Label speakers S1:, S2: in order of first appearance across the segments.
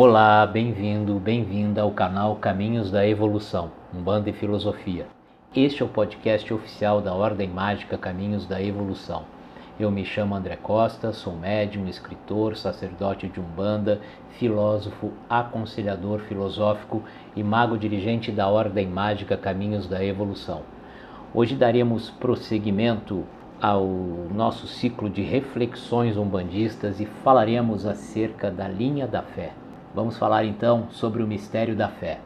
S1: Olá, bem-vindo, bem-vinda ao canal Caminhos da Evolução, Umbanda e Filosofia. Este é o podcast oficial da Ordem Mágica Caminhos da Evolução. Eu me chamo André Costa, sou médium, escritor, sacerdote de Umbanda, filósofo, aconselhador filosófico e mago dirigente da Ordem Mágica Caminhos da Evolução. Hoje daremos prosseguimento ao nosso ciclo de reflexões umbandistas e falaremos acerca da linha da fé. Vamos falar então sobre o mistério da fé.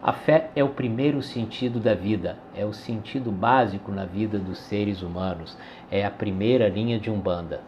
S1: A fé é o primeiro sentido da vida, é o sentido básico na vida dos seres humanos, é a primeira linha de Umbanda.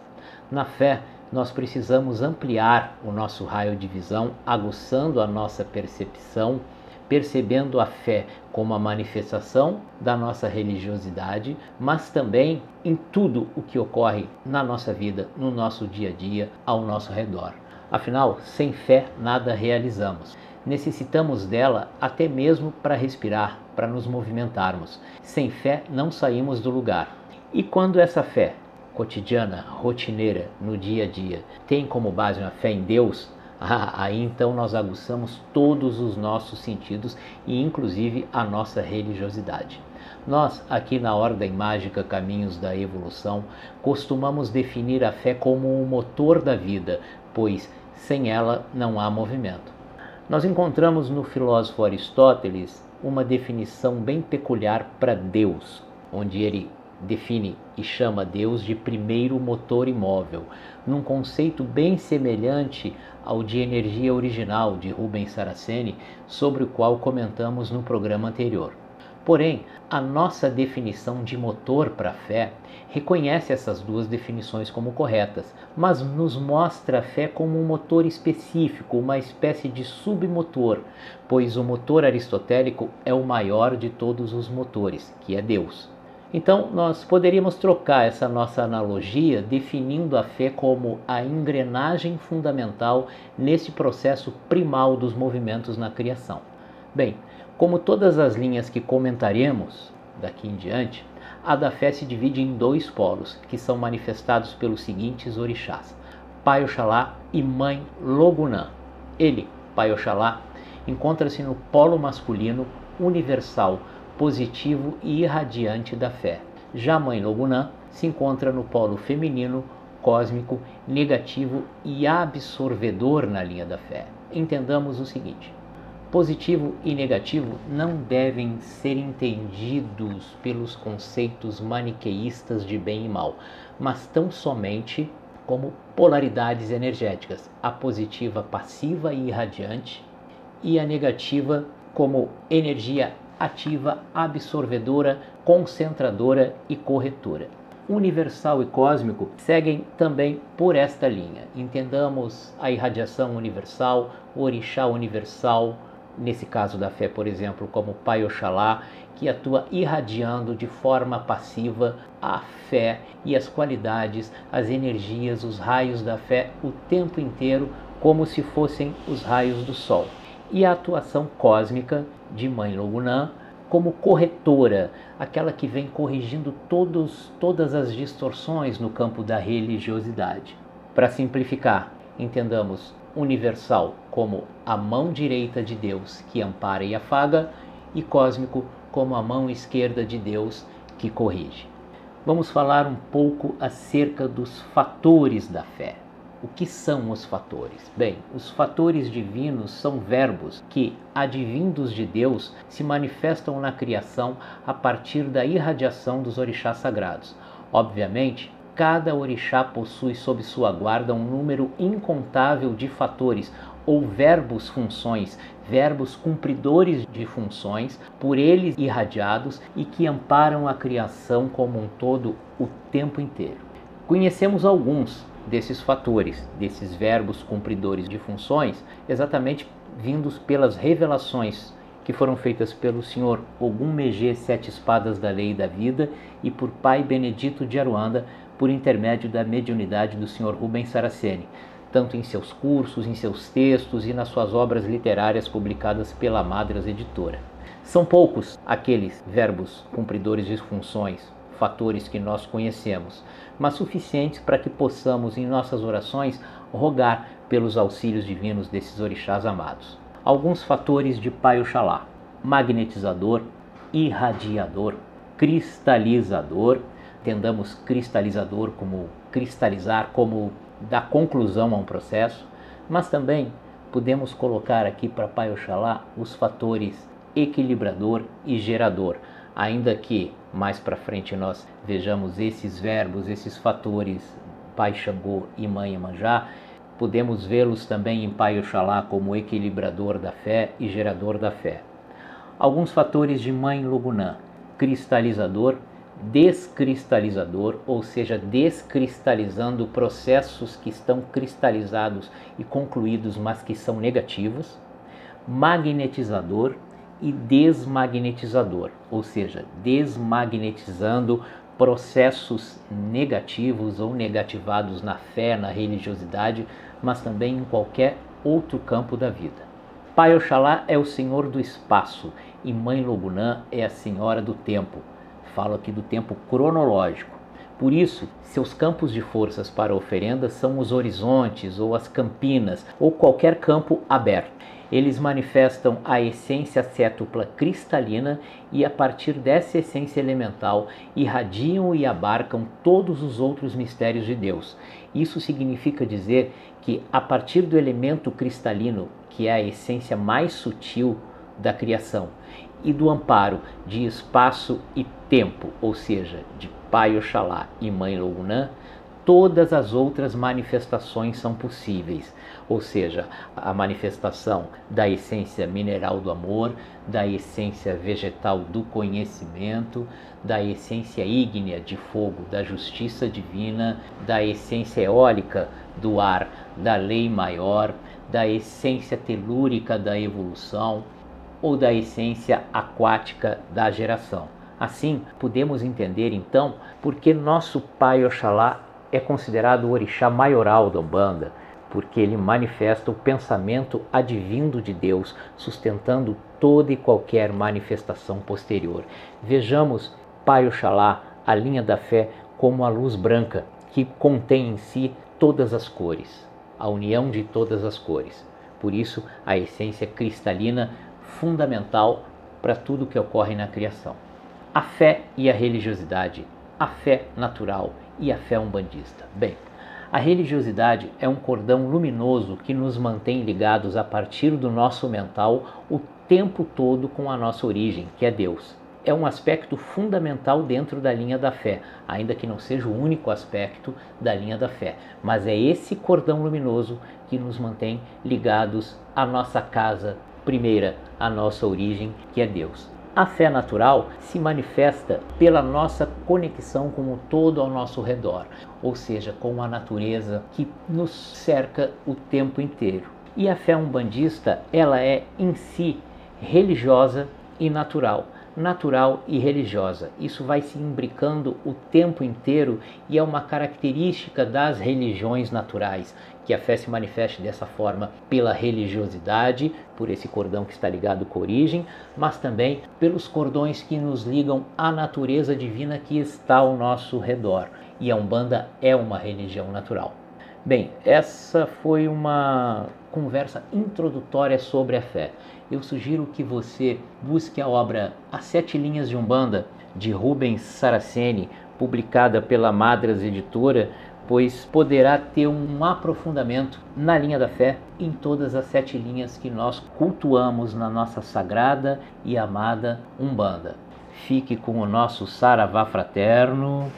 S1: Na fé, nós precisamos ampliar o nosso raio de visão, aguçando a nossa percepção, percebendo a fé como a manifestação da nossa religiosidade, mas também em tudo o que ocorre na nossa vida, no nosso dia a dia, ao nosso redor. Afinal, sem fé nada realizamos. Necessitamos dela até mesmo para respirar, para nos movimentarmos. Sem fé não saímos do lugar. E quando essa fé, cotidiana, rotineira, no dia a dia, tem como base uma fé em Deus, ah, aí então nós aguçamos todos os nossos sentidos e inclusive a nossa religiosidade. Nós, aqui na Ordem Mágica Caminhos da Evolução, costumamos definir a fé como o motor da vida, pois sem ela não há movimento. Nós encontramos no filósofo Aristóteles uma definição bem peculiar para Deus, onde ele define e chama Deus de primeiro motor imóvel, num conceito bem semelhante ao de energia original de Rubens Saraceni, sobre o qual comentamos no programa anterior. Porém, a nossa definição de motor para a fé reconhece essas duas definições como corretas, mas nos mostra a fé como um motor específico, uma espécie de submotor, pois o motor aristotélico é o maior de todos os motores, que é Deus. Então, nós poderíamos trocar essa nossa analogia definindo a fé como a engrenagem fundamental nesse processo primal dos movimentos na criação. Bem, como todas as linhas que comentaremos daqui em diante, a da fé se divide em dois polos, que são manifestados pelos seguintes orixás: Pai Oxalá e Mãe Logunã. Ele, Pai Oxalá, encontra-se no polo masculino universal, positivo e irradiante da fé. Já Mãe Logunã se encontra no polo feminino, cósmico, negativo e absorvedor na linha da fé. Entendamos o seguinte: Positivo e negativo não devem ser entendidos pelos conceitos maniqueístas de bem e mal, mas tão somente como polaridades energéticas, a positiva passiva e irradiante e a negativa como energia ativa, absorvedora, concentradora e corretora. Universal e cósmico seguem também por esta linha. Entendamos a irradiação universal, o orixá universal, nesse caso da fé, por exemplo, como Pai Oxalá, que atua irradiando de forma passiva a fé e as qualidades, as energias, os raios da fé o tempo inteiro, como se fossem os raios do sol. E a atuação cósmica de Mãe Logunã como corretora, aquela que vem corrigindo todos, todas as distorções no campo da religiosidade. Para simplificar, entendamos universal como a mão direita de Deus que ampara e afaga, e cósmico como a mão esquerda de Deus que corrige. Vamos falar um pouco acerca dos fatores da fé. O que são os fatores? Bem, os fatores divinos são verbos que, advindos de Deus, se manifestam na criação a partir da irradiação dos orixás sagrados. Obviamente, cada orixá possui sob sua guarda um número incontável de fatores ou verbos funções, verbos cumpridores de funções, por eles irradiados e que amparam a criação como um todo o tempo inteiro. Conhecemos alguns desses fatores, desses verbos cumpridores de funções, exatamente vindos pelas revelações que foram feitas pelo Senhor Ogum Megê Sete Espadas da Lei da Vida e por Pai Benedito de Aruanda por intermédio da mediunidade do Sr. Rubens Saraceni, tanto em seus cursos, em seus textos e nas suas obras literárias publicadas pela Madras Editora. São poucos aqueles verbos cumpridores de funções, fatores que nós conhecemos, mas suficientes para que possamos em nossas orações rogar pelos auxílios divinos desses orixás amados. Alguns fatores de Pai Oxalá: magnetizador, irradiador, cristalizador. Entendamos cristalizador como cristalizar, como dar conclusão a um processo, mas também podemos colocar aqui para Pai Oxalá os fatores equilibrador e gerador, ainda que mais para frente nós vejamos esses verbos, esses fatores Pai Xangô e Mãe Emanjá, podemos vê-los também em Pai Oxalá como equilibrador da fé e gerador da fé. Alguns fatores de Mãe Logunã, cristalizador, descristalizador, ou seja, descristalizando processos que estão cristalizados e concluídos, mas que são negativos, magnetizador e desmagnetizador, ou seja, desmagnetizando processos negativos ou negativados na fé, na religiosidade, mas também em qualquer outro campo da vida. Pai Oxalá é o Senhor do espaço e Mãe Logunã é a Senhora do tempo. Falo aqui do tempo cronológico. Por isso, seus campos de forças para oferendas são os horizontes ou as campinas ou qualquer campo aberto. Eles manifestam a essência cétupla cristalina e, a partir dessa essência elemental, irradiam e abarcam todos os outros mistérios de Deus. Isso significa dizer que, a partir do elemento cristalino, que é a essência mais sutil da criação, e do amparo de espaço e tempo, ou seja, de Pai Oxalá e Mãe Logunã, todas as outras manifestações são possíveis, ou seja, a manifestação da essência mineral do amor, da essência vegetal do conhecimento, da essência ígnea de fogo da justiça divina, da essência eólica do ar da lei maior, da essência telúrica da evolução ou da essência aquática da geração. Assim, podemos entender então por que nosso Pai Oxalá é considerado o orixá maioral da Umbanda, porque ele manifesta o pensamento advindo de Deus, sustentando toda e qualquer manifestação posterior. Vejamos Pai Oxalá, a linha da fé, como a luz branca, que contém em si todas as cores, a união de todas as cores. Por isso, a essência cristalina fundamental para tudo que ocorre na criação. A fé e a religiosidade, a fé natural e a fé umbandista. Bem, a religiosidade é um cordão luminoso que nos mantém ligados a partir do nosso mental o tempo todo com a nossa origem, que é Deus. É um aspecto fundamental dentro da linha da fé, ainda que não seja o único aspecto da linha da fé, mas é esse cordão luminoso que nos mantém ligados à nossa casa primeira, à nossa origem, que é Deus. A fé natural se manifesta pela nossa conexão com o todo ao nosso redor, ou seja, com a natureza que nos cerca o tempo inteiro. E a fé umbandista, ela é em si religiosa e natural natural e religiosa. Isso vai se imbricando o tempo inteiro e é uma característica das religiões naturais, que a fé se manifeste dessa forma pela religiosidade, por esse cordão que está ligado com a origem, mas também pelos cordões que nos ligam à natureza divina que está ao nosso redor. E a Umbanda é uma religião natural. Bem, essa foi uma conversa introdutória sobre a fé. Eu sugiro que você busque a obra As Sete Linhas de Umbanda, de Rubens Saraceni, publicada pela Madras Editora, pois poderá ter um aprofundamento na linha da fé em todas as sete linhas que nós cultuamos na nossa sagrada e amada Umbanda. Fique com o nosso Saravá fraterno.